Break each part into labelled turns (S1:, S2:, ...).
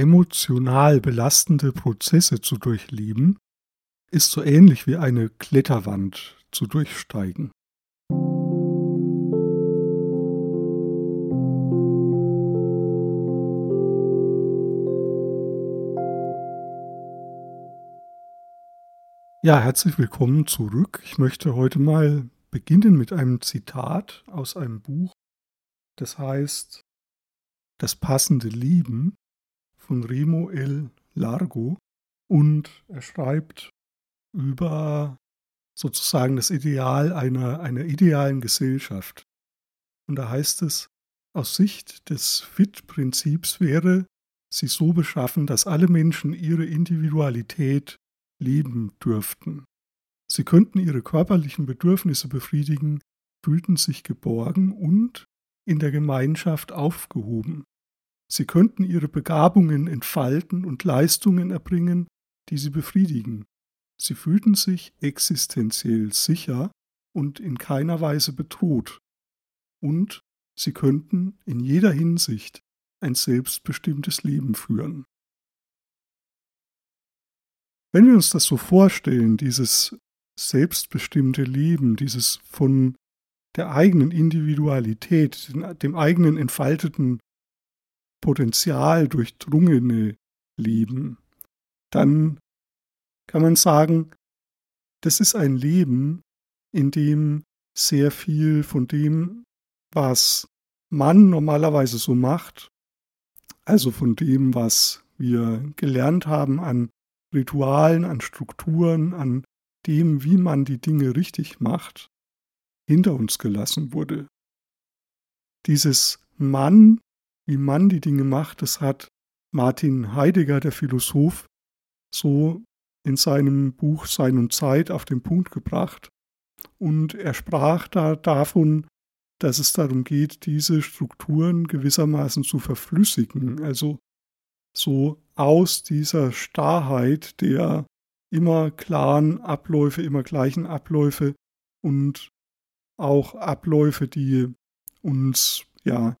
S1: emotional belastende Prozesse zu durchleben, ist so ähnlich wie eine Kletterwand zu durchsteigen. Ja, herzlich willkommen zurück. Ich möchte heute mal beginnen mit einem Zitat aus einem Buch, das heißt Das passende Lieben von Remo L. Largo und er schreibt über sozusagen das Ideal einer, einer idealen Gesellschaft. Und da heißt es, aus Sicht des FIT-Prinzips wäre sie so beschaffen, dass alle Menschen ihre Individualität leben dürften. Sie könnten ihre körperlichen Bedürfnisse befriedigen, fühlten sich geborgen und in der Gemeinschaft aufgehoben. Sie könnten ihre Begabungen entfalten und Leistungen erbringen, die sie befriedigen. Sie fühlten sich existenziell sicher und in keiner Weise bedroht. Und sie könnten in jeder Hinsicht ein selbstbestimmtes Leben führen. Wenn wir uns das so vorstellen, dieses selbstbestimmte Leben, dieses von der eigenen Individualität, dem eigenen entfalteten Potenzial durchdrungene Leben, dann kann man sagen, das ist ein Leben, in dem sehr viel von dem, was man normalerweise so macht, also von dem, was wir gelernt haben an Ritualen, an Strukturen, an dem, wie man die Dinge richtig macht, hinter uns gelassen wurde. Dieses Mann, wie man die Dinge macht, das hat Martin Heidegger, der Philosoph, so in seinem Buch Sein und Zeit auf den Punkt gebracht. Und er sprach da davon, dass es darum geht, diese Strukturen gewissermaßen zu verflüssigen, also so aus dieser Starrheit der immer klaren Abläufe, immer gleichen Abläufe und auch Abläufe, die uns ja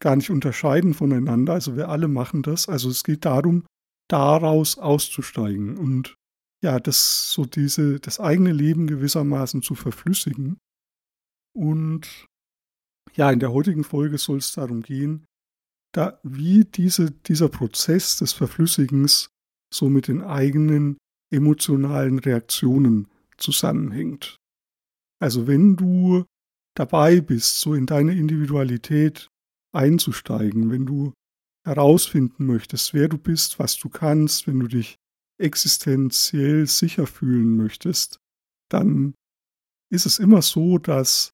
S1: gar nicht unterscheiden voneinander. Also wir alle machen das. Also es geht darum, daraus auszusteigen und ja, das so diese das eigene Leben gewissermaßen zu verflüssigen. Und ja, in der heutigen Folge soll es darum gehen, da wie diese, dieser Prozess des Verflüssigens so mit den eigenen emotionalen Reaktionen zusammenhängt. Also wenn du dabei bist, so in deine Individualität einzusteigen, wenn du herausfinden möchtest, wer du bist, was du kannst, wenn du dich existenziell sicher fühlen möchtest, dann ist es immer so, dass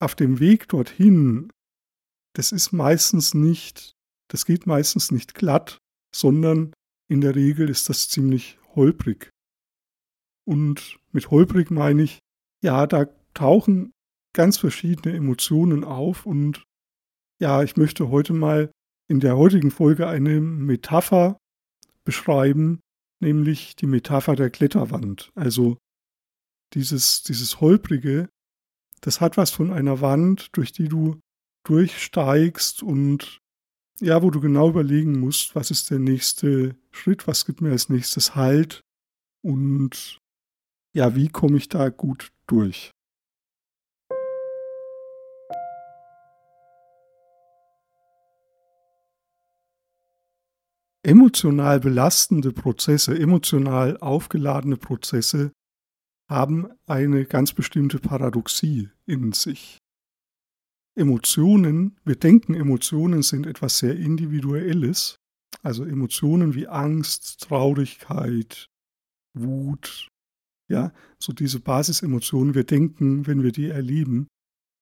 S1: auf dem Weg dorthin das ist meistens nicht, das geht meistens nicht glatt, sondern in der Regel ist das ziemlich holprig. Und mit holprig meine ich, ja, da tauchen ganz verschiedene Emotionen auf und ja, ich möchte heute mal in der heutigen Folge eine Metapher beschreiben, nämlich die Metapher der Kletterwand. Also dieses, dieses holprige, das hat was von einer Wand, durch die du durchsteigst und ja, wo du genau überlegen musst, was ist der nächste Schritt, was gibt mir als nächstes Halt und ja, wie komme ich da gut durch. Emotional belastende Prozesse, emotional aufgeladene Prozesse haben eine ganz bestimmte Paradoxie in sich. Emotionen, wir denken, Emotionen sind etwas sehr Individuelles. Also Emotionen wie Angst, Traurigkeit, Wut, ja, so diese Basisemotionen. Wir denken, wenn wir die erleben,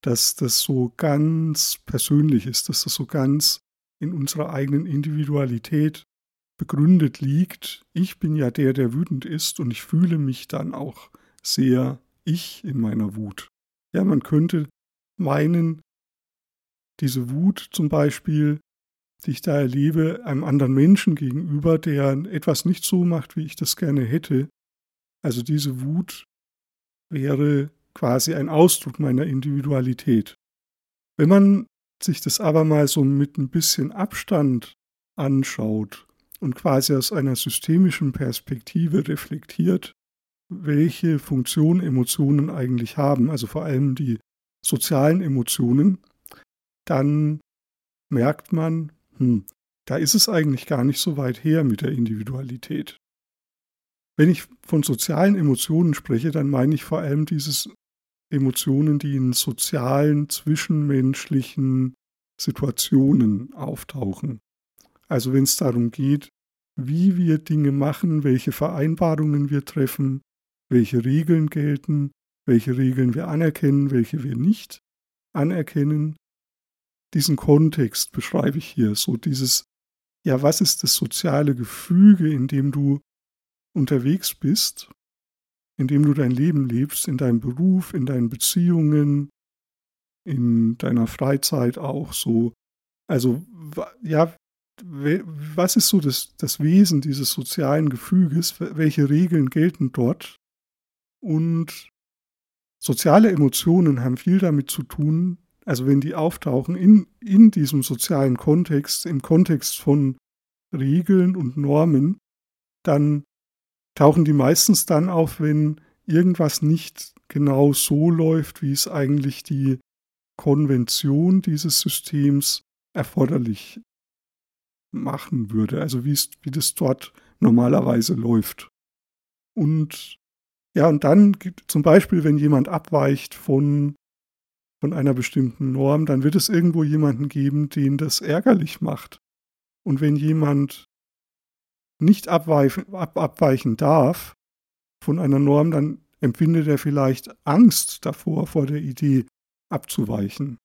S1: dass das so ganz persönlich ist, dass das so ganz in unserer eigenen Individualität begründet liegt. Ich bin ja der, der wütend ist und ich fühle mich dann auch sehr ich in meiner Wut. Ja, man könnte meinen, diese Wut zum Beispiel, die ich da erlebe, einem anderen Menschen gegenüber, der etwas nicht so macht, wie ich das gerne hätte. Also diese Wut wäre quasi ein Ausdruck meiner Individualität. Wenn man sich das aber mal so mit ein bisschen Abstand anschaut und quasi aus einer systemischen Perspektive reflektiert, welche Funktion Emotionen eigentlich haben, also vor allem die sozialen Emotionen, dann merkt man, hm, da ist es eigentlich gar nicht so weit her mit der Individualität. Wenn ich von sozialen Emotionen spreche, dann meine ich vor allem diese Emotionen, die in sozialen, zwischenmenschlichen Situationen auftauchen. Also wenn es darum geht, wie wir Dinge machen, welche Vereinbarungen wir treffen, welche Regeln gelten, welche Regeln wir anerkennen, welche wir nicht anerkennen. Diesen Kontext beschreibe ich hier, so dieses, ja, was ist das soziale Gefüge, in dem du unterwegs bist, in dem du dein Leben lebst, in deinem Beruf, in deinen Beziehungen, in deiner Freizeit auch so. Also, ja, was ist so das, das Wesen dieses sozialen Gefüges? Welche Regeln gelten dort? Und soziale Emotionen haben viel damit zu tun, also wenn die auftauchen in, in diesem sozialen Kontext, im Kontext von Regeln und Normen, dann tauchen die meistens dann auf, wenn irgendwas nicht genau so läuft, wie es eigentlich die Konvention dieses Systems erforderlich machen würde, also wie, es, wie das dort normalerweise läuft. Und ja, und dann gibt zum Beispiel, wenn jemand abweicht von, von einer bestimmten Norm, dann wird es irgendwo jemanden geben, den das ärgerlich macht. Und wenn jemand nicht abweichen, ab, abweichen darf von einer Norm, dann empfindet er vielleicht Angst davor, vor der Idee abzuweichen.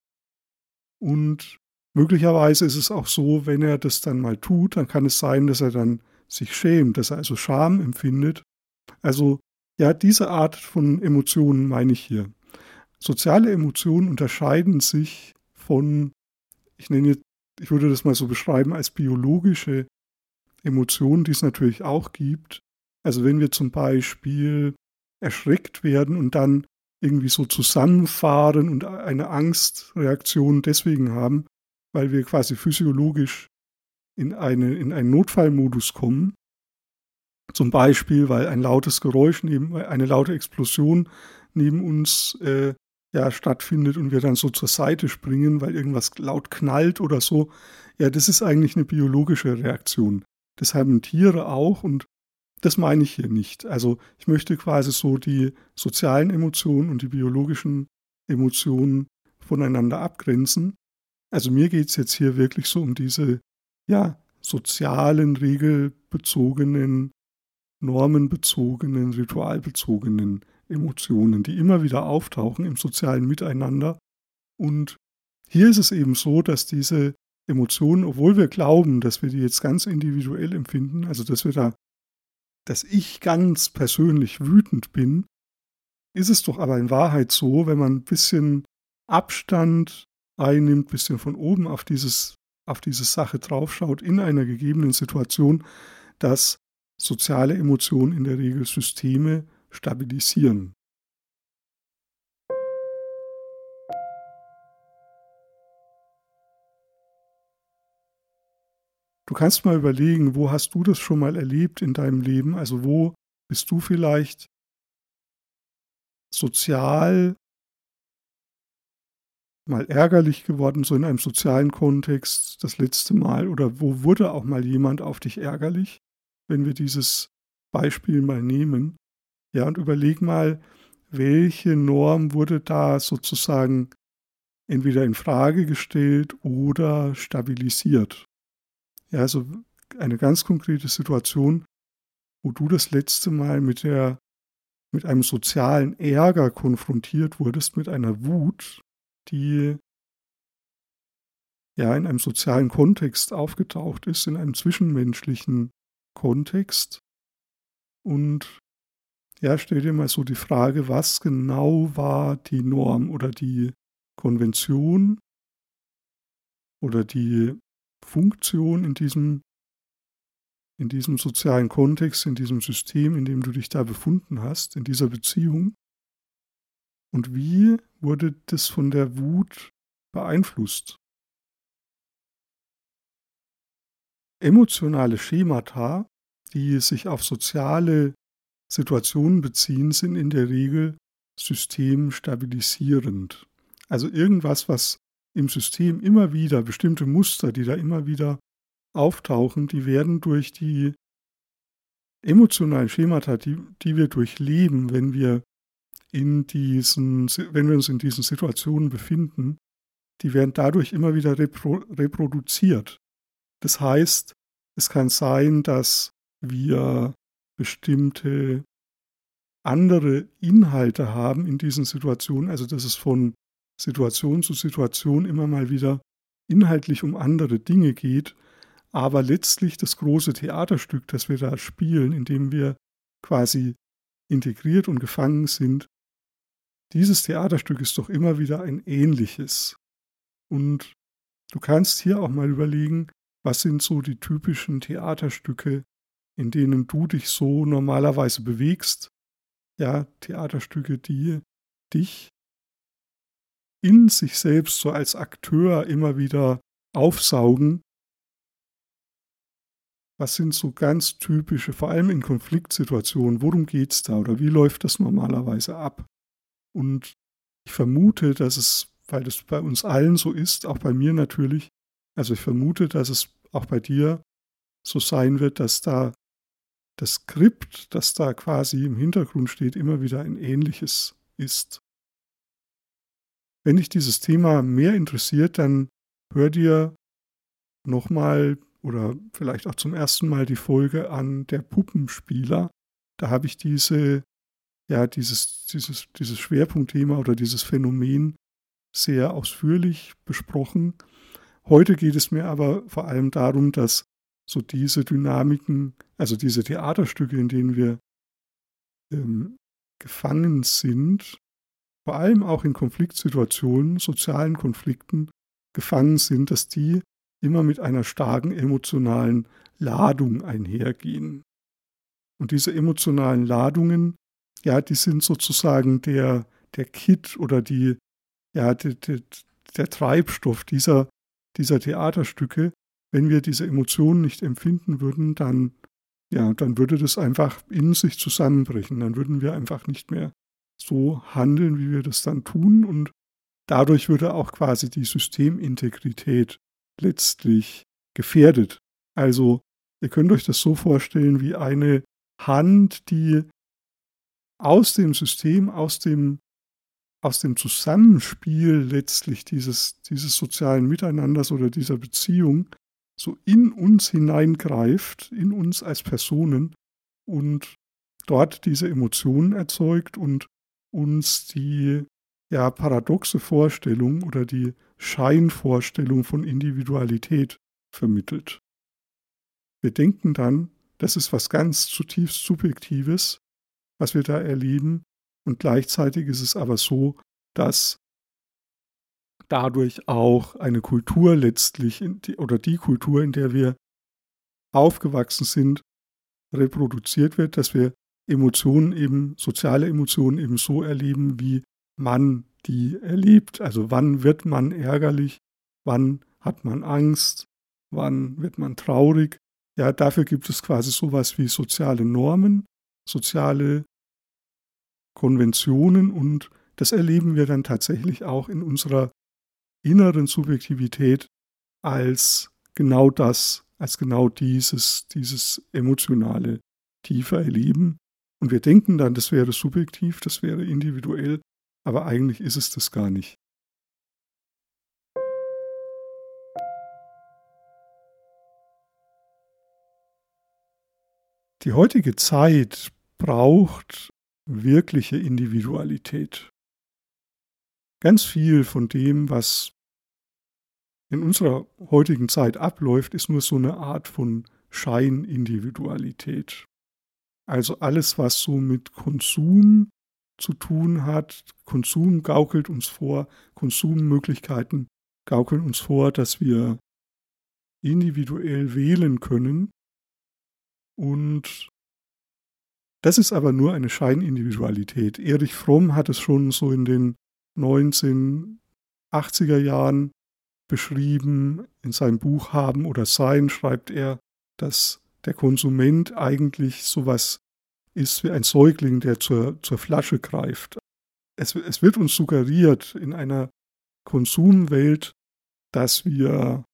S1: Und möglicherweise ist es auch so, wenn er das dann mal tut, dann kann es sein, dass er dann sich schämt, dass er also Scham empfindet. Also ja, diese Art von Emotionen meine ich hier. Soziale Emotionen unterscheiden sich von, ich nenne, ich würde das mal so beschreiben, als biologische Emotionen, die es natürlich auch gibt. Also wenn wir zum Beispiel erschreckt werden und dann irgendwie so zusammenfahren und eine Angstreaktion deswegen haben, weil wir quasi physiologisch in, eine, in einen Notfallmodus kommen, zum Beispiel, weil ein lautes Geräusch, neben, eine laute Explosion neben uns äh, ja, stattfindet und wir dann so zur Seite springen, weil irgendwas laut knallt oder so. Ja, das ist eigentlich eine biologische Reaktion. Das haben Tiere auch und das meine ich hier nicht. Also ich möchte quasi so die sozialen Emotionen und die biologischen Emotionen voneinander abgrenzen. Also mir geht es jetzt hier wirklich so um diese ja, sozialen, regelbezogenen normenbezogenen, ritualbezogenen Emotionen, die immer wieder auftauchen im sozialen Miteinander. Und hier ist es eben so, dass diese Emotionen, obwohl wir glauben, dass wir die jetzt ganz individuell empfinden, also dass wir da, dass ich ganz persönlich wütend bin, ist es doch aber in Wahrheit so, wenn man ein bisschen Abstand einnimmt, ein bisschen von oben auf dieses, auf diese Sache draufschaut in einer gegebenen Situation, dass soziale Emotionen in der Regel Systeme stabilisieren. Du kannst mal überlegen, wo hast du das schon mal erlebt in deinem Leben? Also wo bist du vielleicht sozial mal ärgerlich geworden, so in einem sozialen Kontext das letzte Mal? Oder wo wurde auch mal jemand auf dich ärgerlich? wenn wir dieses Beispiel mal nehmen, ja, und überleg mal, welche Norm wurde da sozusagen entweder in Frage gestellt oder stabilisiert. Ja, also eine ganz konkrete Situation, wo du das letzte Mal mit der mit einem sozialen Ärger konfrontiert wurdest, mit einer Wut, die ja in einem sozialen Kontext aufgetaucht ist, in einem zwischenmenschlichen Kontext. Und ja, stell dir mal so die Frage, was genau war die Norm oder die Konvention oder die Funktion in diesem, in diesem sozialen Kontext, in diesem System, in dem du dich da befunden hast, in dieser Beziehung. Und wie wurde das von der Wut beeinflusst? emotionale Schemata, die sich auf soziale Situationen beziehen, sind in der Regel systemstabilisierend. Also irgendwas, was im System immer wieder, bestimmte Muster, die da immer wieder auftauchen, die werden durch die emotionalen Schemata, die, die wir durchleben, wenn wir in diesen, wenn wir uns in diesen Situationen befinden, die werden dadurch immer wieder repro reproduziert. Das heißt, es kann sein, dass wir bestimmte andere Inhalte haben in diesen Situationen, also dass es von Situation zu Situation immer mal wieder inhaltlich um andere Dinge geht, aber letztlich das große Theaterstück, das wir da spielen, in dem wir quasi integriert und gefangen sind, dieses Theaterstück ist doch immer wieder ein ähnliches. Und du kannst hier auch mal überlegen, was sind so die typischen Theaterstücke, in denen du dich so normalerweise bewegst. Ja, Theaterstücke, die dich in sich selbst so als Akteur immer wieder aufsaugen. Was sind so ganz typische, vor allem in Konfliktsituationen, worum geht es da oder wie läuft das normalerweise ab? Und ich vermute, dass es, weil das bei uns allen so ist, auch bei mir natürlich, also ich vermute, dass es auch bei dir so sein wird, dass da das Skript, das da quasi im Hintergrund steht, immer wieder ein ähnliches ist. Wenn dich dieses Thema mehr interessiert, dann hör dir nochmal oder vielleicht auch zum ersten Mal die Folge an der Puppenspieler. Da habe ich diese, ja, dieses, dieses, dieses Schwerpunktthema oder dieses Phänomen sehr ausführlich besprochen. Heute geht es mir aber vor allem darum, dass so diese Dynamiken, also diese Theaterstücke, in denen wir ähm, gefangen sind, vor allem auch in Konfliktsituationen, sozialen Konflikten gefangen sind, dass die immer mit einer starken emotionalen Ladung einhergehen. Und diese emotionalen Ladungen, ja, die sind sozusagen der, der Kit oder die, ja, der, der, der Treibstoff dieser, dieser Theaterstücke, wenn wir diese Emotionen nicht empfinden würden, dann, ja, dann würde das einfach in sich zusammenbrechen. Dann würden wir einfach nicht mehr so handeln, wie wir das dann tun. Und dadurch würde auch quasi die Systemintegrität letztlich gefährdet. Also, ihr könnt euch das so vorstellen wie eine Hand, die aus dem System, aus dem, aus dem Zusammenspiel letztlich dieses, dieses sozialen Miteinanders oder dieser Beziehung so in uns hineingreift, in uns als Personen und dort diese Emotionen erzeugt und uns die ja, paradoxe Vorstellung oder die Scheinvorstellung von Individualität vermittelt. Wir denken dann, das ist was ganz zutiefst Subjektives, was wir da erleben, und gleichzeitig ist es aber so, dass dadurch auch eine Kultur letztlich die, oder die Kultur, in der wir aufgewachsen sind, reproduziert wird, dass wir Emotionen eben, soziale Emotionen eben so erleben, wie man die erlebt. Also wann wird man ärgerlich, wann hat man Angst, wann wird man traurig. Ja, dafür gibt es quasi sowas wie soziale Normen, soziale Konventionen und das erleben wir dann tatsächlich auch in unserer inneren Subjektivität als genau das, als genau dieses, dieses emotionale tiefer erleben. Und wir denken dann, das wäre subjektiv, das wäre individuell, aber eigentlich ist es das gar nicht. Die heutige Zeit braucht wirkliche Individualität. Ganz viel von dem, was in unserer heutigen Zeit abläuft, ist nur so eine Art von Scheinindividualität. Also alles, was so mit Konsum zu tun hat. Konsum gaukelt uns vor, Konsummöglichkeiten gaukeln uns vor, dass wir individuell wählen können. Und das ist aber nur eine Scheinindividualität. Erich Fromm hat es schon so in den 1980er Jahren beschrieben. In seinem Buch Haben oder Sein schreibt er, dass der Konsument eigentlich sowas ist wie ein Säugling, der zur, zur Flasche greift. Es, es wird uns suggeriert in einer Konsumwelt, dass wir,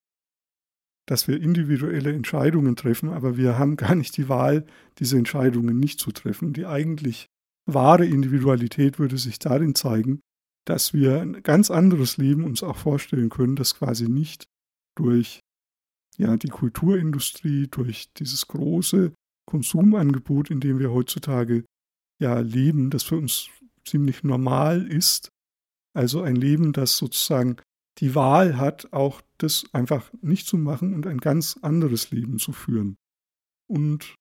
S1: dass wir individuelle Entscheidungen treffen, aber wir haben gar nicht die Wahl, diese Entscheidungen nicht zu treffen. Die eigentlich wahre Individualität würde sich darin zeigen, dass wir ein ganz anderes Leben uns auch vorstellen können, das quasi nicht durch ja, die Kulturindustrie, durch dieses große Konsumangebot, in dem wir heutzutage ja leben, das für uns ziemlich normal ist. Also ein Leben, das sozusagen die Wahl hat, auch das einfach nicht zu machen und ein ganz anderes Leben zu führen. Und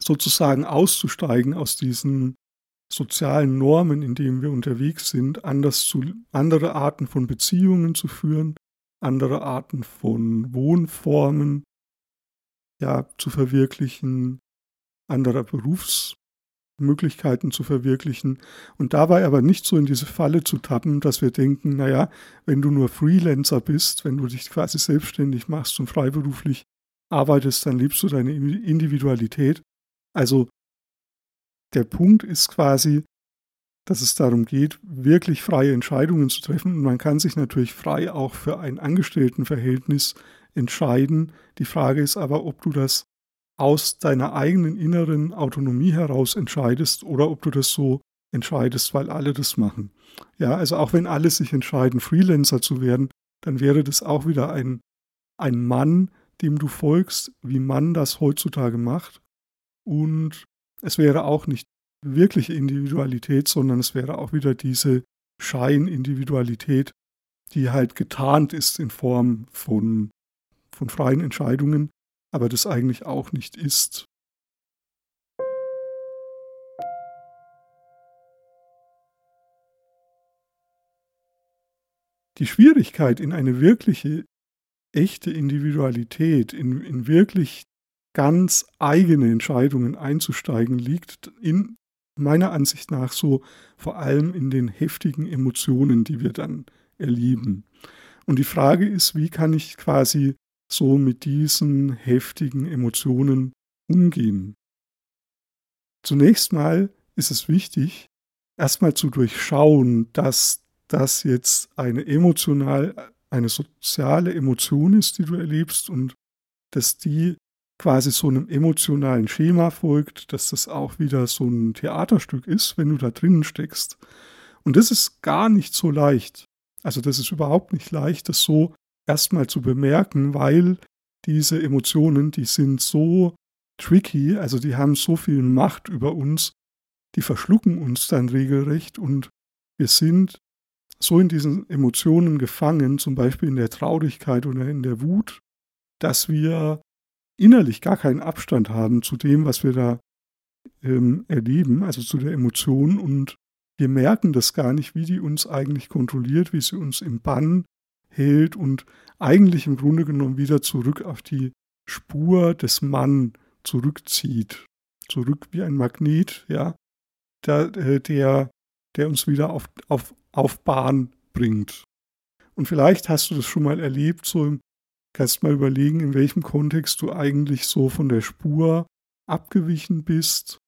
S1: sozusagen auszusteigen aus diesen sozialen Normen, in denen wir unterwegs sind, anders zu, andere Arten von Beziehungen zu führen, andere Arten von Wohnformen ja, zu verwirklichen, anderer Berufsmöglichkeiten zu verwirklichen und dabei aber nicht so in diese Falle zu tappen, dass wir denken, naja, wenn du nur Freelancer bist, wenn du dich quasi selbstständig machst und freiberuflich arbeitest, dann liebst du deine Individualität. Also der Punkt ist quasi, dass es darum geht, wirklich freie Entscheidungen zu treffen. Und man kann sich natürlich frei auch für ein Angestelltenverhältnis entscheiden. Die Frage ist aber, ob du das aus deiner eigenen inneren Autonomie heraus entscheidest oder ob du das so entscheidest, weil alle das machen. Ja, also auch wenn alle sich entscheiden, Freelancer zu werden, dann wäre das auch wieder ein, ein Mann, dem du folgst, wie man das heutzutage macht. Und es wäre auch nicht wirkliche Individualität, sondern es wäre auch wieder diese Scheinindividualität, die halt getarnt ist in Form von, von freien Entscheidungen, aber das eigentlich auch nicht ist. Die Schwierigkeit in eine wirkliche, echte Individualität, in, in wirklich ganz eigene Entscheidungen einzusteigen, liegt in meiner Ansicht nach so vor allem in den heftigen Emotionen, die wir dann erleben. Und die Frage ist, wie kann ich quasi so mit diesen heftigen Emotionen umgehen? Zunächst mal ist es wichtig, erstmal zu durchschauen, dass das jetzt eine emotional, eine soziale Emotion ist, die du erlebst und dass die quasi so einem emotionalen Schema folgt, dass das auch wieder so ein Theaterstück ist, wenn du da drinnen steckst. Und das ist gar nicht so leicht. Also das ist überhaupt nicht leicht, das so erstmal zu bemerken, weil diese Emotionen, die sind so tricky, also die haben so viel Macht über uns, die verschlucken uns dann regelrecht und wir sind so in diesen Emotionen gefangen, zum Beispiel in der Traurigkeit oder in der Wut, dass wir innerlich gar keinen Abstand haben zu dem, was wir da ähm, erleben, also zu der Emotion. Und wir merken das gar nicht, wie die uns eigentlich kontrolliert, wie sie uns im Bann hält und eigentlich im Grunde genommen wieder zurück auf die Spur des Mann zurückzieht. Zurück wie ein Magnet, ja, der, äh, der, der uns wieder auf, auf, auf Bahn bringt. Und vielleicht hast du das schon mal erlebt, so Kannst mal überlegen, in welchem Kontext du eigentlich so von der Spur abgewichen bist.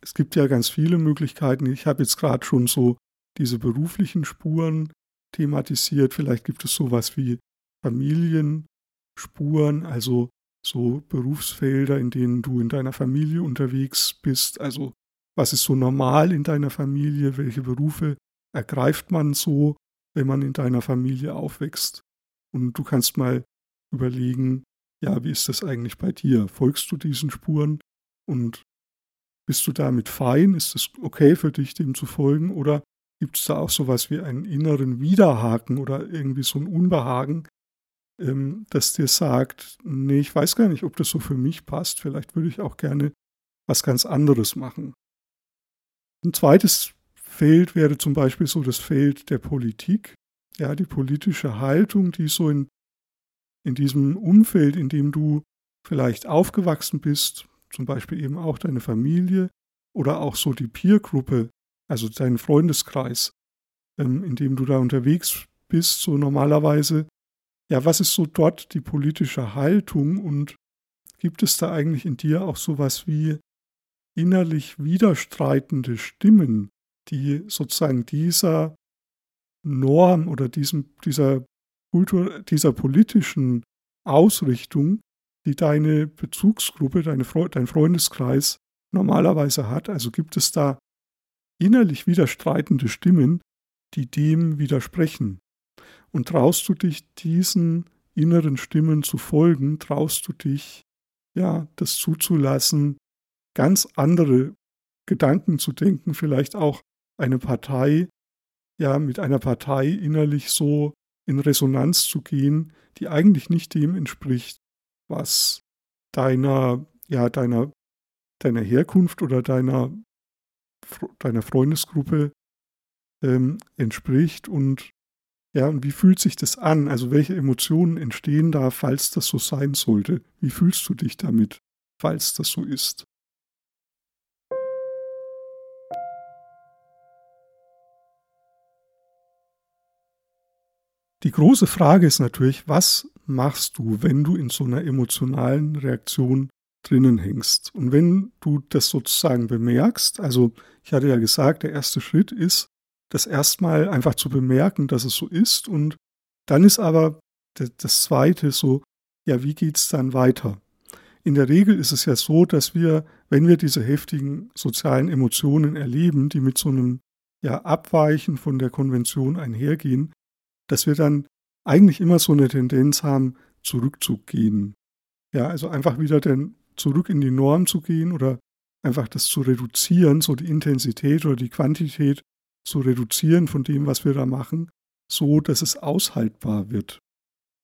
S1: Es gibt ja ganz viele Möglichkeiten. Ich habe jetzt gerade schon so diese beruflichen Spuren thematisiert. Vielleicht gibt es sowas wie Familienspuren, also so Berufsfelder, in denen du in deiner Familie unterwegs bist. Also was ist so normal in deiner Familie? Welche Berufe ergreift man so, wenn man in deiner Familie aufwächst? Und du kannst mal überlegen, ja, wie ist das eigentlich bei dir? Folgst du diesen Spuren und bist du damit fein? Ist es okay für dich, dem zu folgen? Oder gibt es da auch sowas wie einen inneren Widerhaken oder irgendwie so ein Unbehagen, ähm, das dir sagt, nee, ich weiß gar nicht, ob das so für mich passt. Vielleicht würde ich auch gerne was ganz anderes machen. Ein zweites Feld wäre zum Beispiel so das Feld der Politik ja, die politische Haltung, die so in, in diesem Umfeld, in dem du vielleicht aufgewachsen bist, zum Beispiel eben auch deine Familie oder auch so die Peergruppe, also dein Freundeskreis, ähm, in dem du da unterwegs bist, so normalerweise, ja, was ist so dort die politische Haltung und gibt es da eigentlich in dir auch sowas wie innerlich widerstreitende Stimmen, die sozusagen dieser Norm oder diesem, dieser Kultur, dieser politischen Ausrichtung, die deine Bezugsgruppe, deine, dein Freundeskreis normalerweise hat. Also gibt es da innerlich widerstreitende Stimmen, die dem widersprechen. Und traust du dich diesen inneren Stimmen zu folgen, traust du dich, ja, das zuzulassen, ganz andere Gedanken zu denken, vielleicht auch eine Partei, ja, mit einer Partei innerlich so in Resonanz zu gehen, die eigentlich nicht dem entspricht, was deiner, ja, deiner, deiner Herkunft oder deiner, deiner Freundesgruppe ähm, entspricht und ja, und wie fühlt sich das an? Also welche Emotionen entstehen da, falls das so sein sollte? Wie fühlst du dich damit, falls das so ist? Die große Frage ist natürlich, was machst du, wenn du in so einer emotionalen Reaktion drinnen hängst? Und wenn du das sozusagen bemerkst, also ich hatte ja gesagt, der erste Schritt ist, das erstmal einfach zu bemerken, dass es so ist. Und dann ist aber das zweite so, ja, wie geht's dann weiter? In der Regel ist es ja so, dass wir, wenn wir diese heftigen sozialen Emotionen erleben, die mit so einem ja, Abweichen von der Konvention einhergehen, dass wir dann eigentlich immer so eine Tendenz haben, zurückzugehen. Ja, also einfach wieder dann zurück in die Norm zu gehen oder einfach das zu reduzieren, so die Intensität oder die Quantität zu reduzieren von dem, was wir da machen, so dass es aushaltbar wird.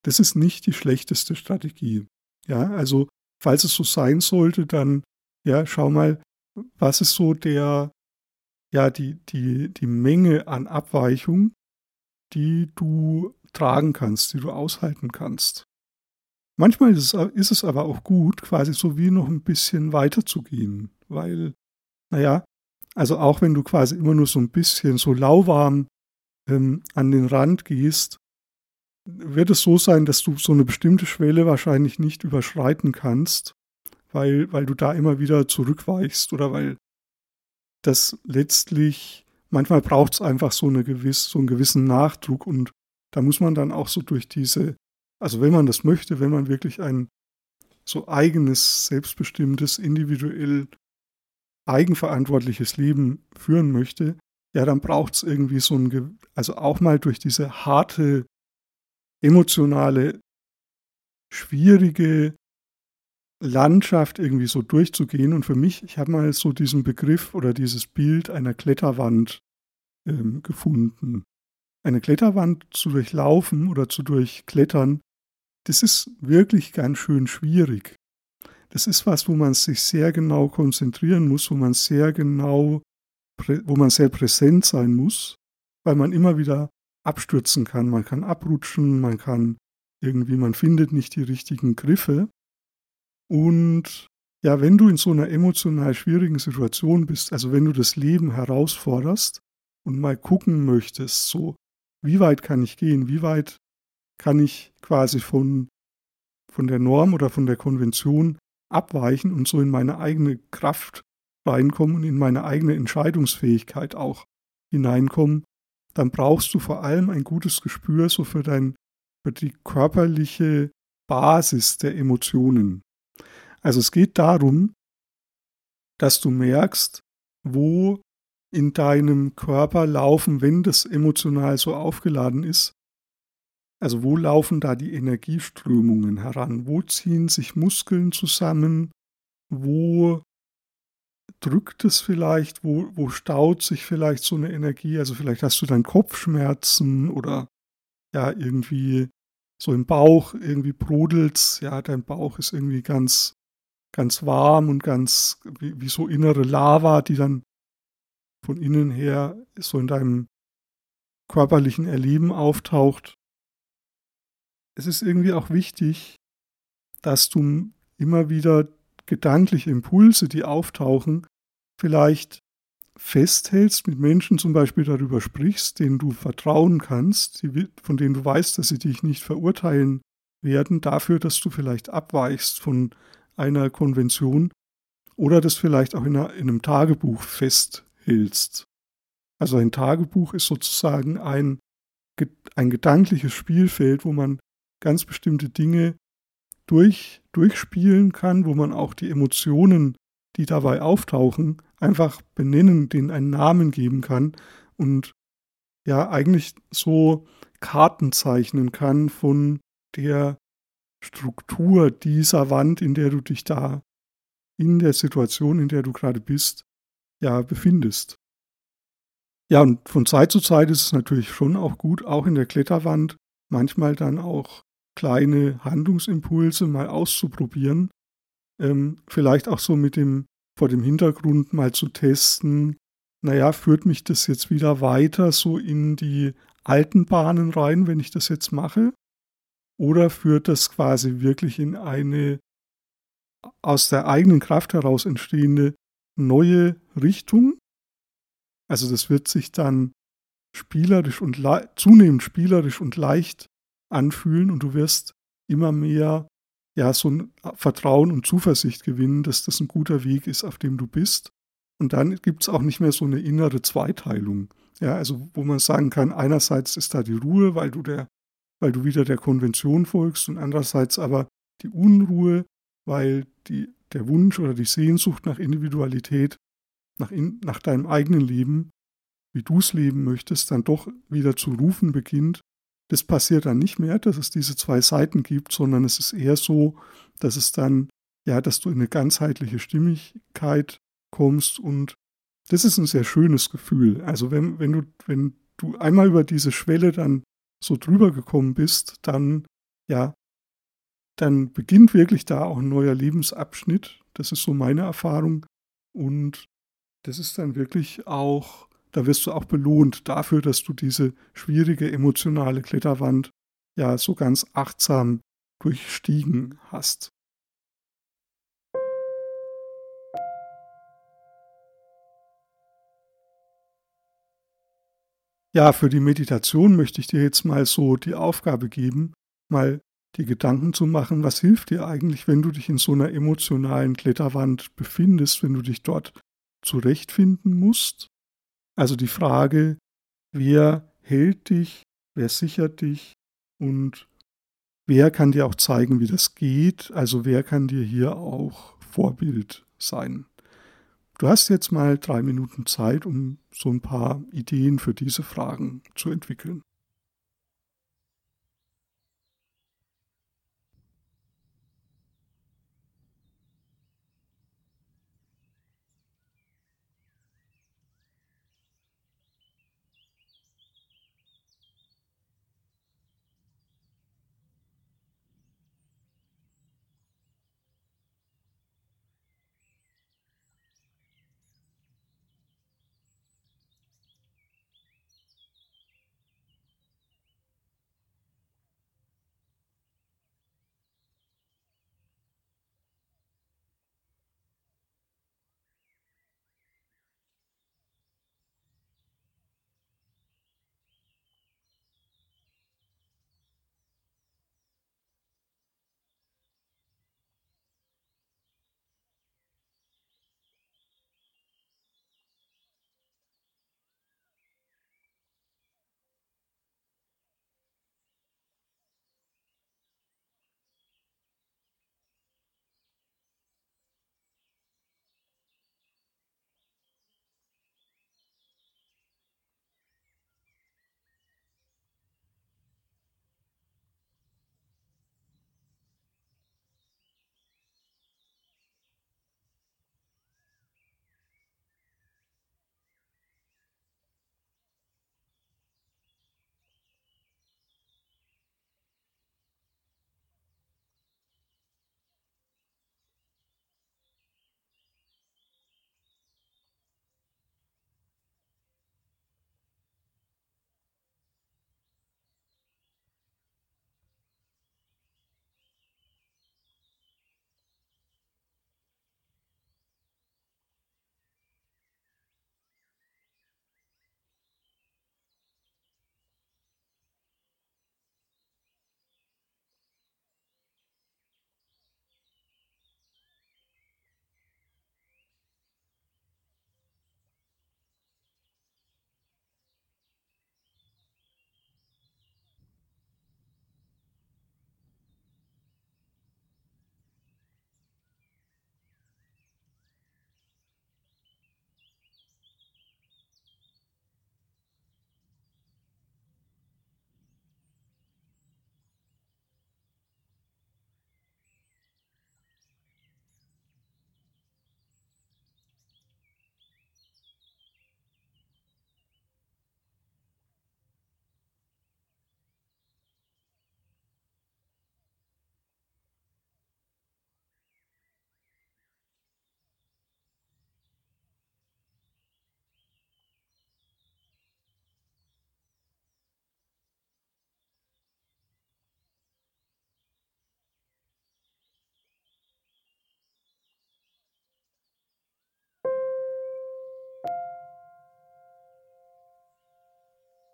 S1: Das ist nicht die schlechteste Strategie. Ja, also falls es so sein sollte, dann ja, schau mal, was ist so der ja die die die Menge an Abweichung, die du tragen kannst, die du aushalten kannst. Manchmal ist es, ist es aber auch gut, quasi so wie noch ein bisschen weiter zu gehen, weil, naja, also auch wenn du quasi immer nur so ein bisschen so lauwarm ähm, an den Rand gehst, wird es so sein, dass du so eine bestimmte Schwelle wahrscheinlich nicht überschreiten kannst, weil, weil du da immer wieder zurückweichst oder weil das letztlich, manchmal braucht es einfach so, eine gewiss, so einen gewissen Nachdruck und da muss man dann auch so durch diese, also wenn man das möchte, wenn man wirklich ein so eigenes, selbstbestimmtes, individuell eigenverantwortliches Leben führen möchte, ja, dann braucht es irgendwie so ein, also auch mal durch diese harte, emotionale, schwierige Landschaft irgendwie so durchzugehen. Und für mich, ich habe mal so diesen Begriff oder dieses Bild einer Kletterwand ähm, gefunden. Eine Kletterwand zu durchlaufen oder zu durchklettern, das ist wirklich ganz schön schwierig das ist was, wo man sich sehr genau konzentrieren muss, wo man sehr genau, wo man sehr präsent sein muss, weil man immer wieder abstürzen kann. Man kann abrutschen, man kann irgendwie, man findet nicht die richtigen Griffe. Und ja, wenn du in so einer emotional schwierigen Situation bist, also wenn du das Leben herausforderst und mal gucken möchtest, so, wie weit kann ich gehen, wie weit kann ich quasi von, von der Norm oder von der Konvention abweichen und so in meine eigene Kraft reinkommen und in meine eigene Entscheidungsfähigkeit auch hineinkommen, dann brauchst du vor allem ein gutes Gespür so für dein für die körperliche Basis der Emotionen. Also es geht darum, dass du merkst, wo in deinem Körper laufen, wenn das emotional so aufgeladen ist, also wo laufen da die Energieströmungen heran? Wo ziehen sich Muskeln zusammen? Wo drückt es vielleicht? Wo, wo staut sich vielleicht so eine Energie? Also vielleicht hast du dann Kopfschmerzen oder ja, irgendwie so im Bauch, irgendwie brodelt's. Ja, dein Bauch ist irgendwie ganz, ganz warm und ganz wie, wie so innere Lava, die dann von innen her so in deinem körperlichen Erleben auftaucht es ist irgendwie auch wichtig, dass du immer wieder gedankliche Impulse, die auftauchen, vielleicht festhältst, mit Menschen zum Beispiel darüber sprichst, denen du vertrauen kannst, von denen du weißt, dass sie dich nicht verurteilen werden, dafür, dass du vielleicht abweichst von einer Konvention oder das vielleicht auch in, einer, in einem Tagebuch festhältst. Also ein Tagebuch ist sozusagen ein, ein gedankliches Spielfeld, wo man ganz bestimmte Dinge durch, durchspielen kann, wo man auch die Emotionen, die dabei auftauchen, einfach benennen, denen einen Namen geben kann und ja eigentlich so Karten zeichnen kann von der Struktur dieser Wand, in der du dich da in der Situation, in der du gerade bist, ja befindest. Ja, und von Zeit zu Zeit ist es natürlich schon auch gut, auch in der Kletterwand manchmal dann auch kleine Handlungsimpulse mal auszuprobieren. Ähm, vielleicht auch so mit dem, vor dem Hintergrund mal zu testen, naja, führt mich das jetzt wieder weiter so in die alten Bahnen rein, wenn ich das jetzt mache? Oder führt das quasi wirklich in eine aus der eigenen Kraft heraus entstehende neue Richtung? Also das wird sich dann spielerisch und zunehmend spielerisch und leicht anfühlen und du wirst immer mehr ja so ein Vertrauen und Zuversicht gewinnen, dass das ein guter Weg ist, auf dem du bist. Und dann gibt es auch nicht mehr so eine innere Zweiteilung. Ja, also wo man sagen kann, einerseits ist da die Ruhe, weil du der, weil du wieder der Konvention folgst, und andererseits aber die Unruhe, weil die, der Wunsch oder die Sehnsucht nach Individualität, nach, in, nach deinem eigenen Leben, wie du es leben möchtest, dann doch wieder zu rufen beginnt das passiert dann nicht mehr, dass es diese zwei Seiten gibt, sondern es ist eher so, dass es dann, ja, dass du in eine ganzheitliche Stimmigkeit kommst und das ist ein sehr schönes Gefühl. Also wenn, wenn du, wenn du einmal über diese Schwelle dann so drüber gekommen bist, dann, ja, dann beginnt wirklich da auch ein neuer Lebensabschnitt. Das ist so meine Erfahrung. Und das ist dann wirklich auch da wirst du auch belohnt dafür, dass du diese schwierige emotionale Kletterwand ja so ganz achtsam durchstiegen hast. Ja, für die Meditation möchte ich dir jetzt mal so die Aufgabe geben, mal die Gedanken zu machen, was hilft dir eigentlich, wenn du dich in so einer emotionalen Kletterwand befindest, wenn du dich dort zurechtfinden musst also die Frage, wer hält dich, wer sichert dich und wer kann dir auch zeigen, wie das geht, also wer kann dir hier auch Vorbild sein. Du hast jetzt mal drei Minuten Zeit, um so ein paar Ideen für diese Fragen zu entwickeln.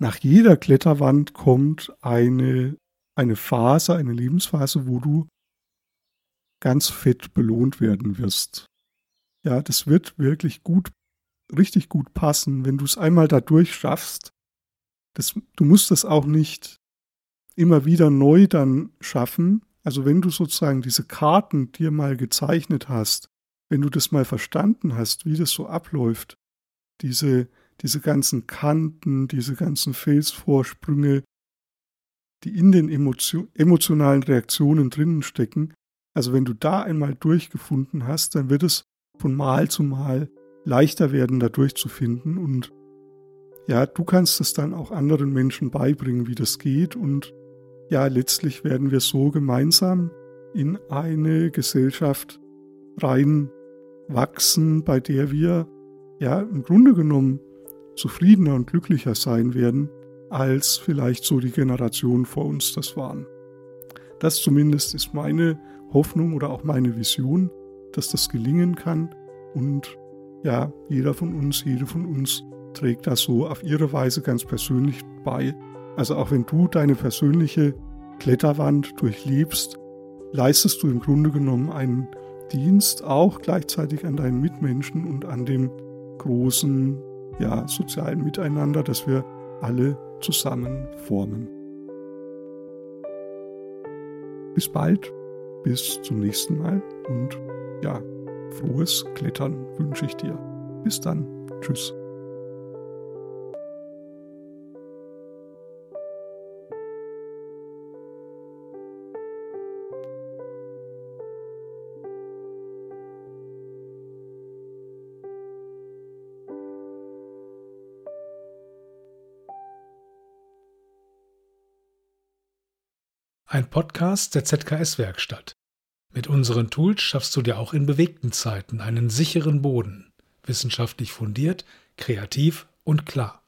S1: Nach jeder Kletterwand kommt eine, eine Phase, eine Lebensphase, wo du ganz fett belohnt werden wirst. Ja, das wird wirklich gut, richtig gut passen, wenn du es einmal dadurch schaffst. Das, du musst das auch nicht immer wieder neu dann schaffen. Also wenn du sozusagen diese Karten dir mal gezeichnet hast, wenn du das mal verstanden hast, wie das so abläuft, diese, diese ganzen Kanten, diese ganzen Felsvorsprünge, die in den Emotio emotionalen Reaktionen drinnen stecken, also wenn du da einmal durchgefunden hast, dann wird es von Mal zu Mal leichter werden, da durchzufinden. Und ja, du kannst es dann auch anderen Menschen beibringen, wie das geht. Und ja, letztlich werden wir so gemeinsam in eine Gesellschaft reinwachsen, bei der wir ja im Grunde genommen zufriedener und glücklicher sein werden, als vielleicht so die Generationen vor uns das waren. Das zumindest ist meine Hoffnung oder auch meine Vision, dass das gelingen kann und ja, jeder von uns, jede von uns trägt das so auf ihre Weise ganz persönlich bei. Also auch wenn du deine persönliche Kletterwand durchlebst, leistest du im Grunde genommen einen Dienst auch gleichzeitig an deinen Mitmenschen und an dem großen ja, sozialen Miteinander, das wir alle zusammen formen. Bis bald, bis zum nächsten Mal und ja, frohes Klettern wünsche ich dir. Bis dann, tschüss.
S2: Ein Podcast der ZKS-Werkstatt. Mit unseren Tools schaffst du dir auch in bewegten Zeiten einen sicheren Boden, wissenschaftlich fundiert, kreativ und klar.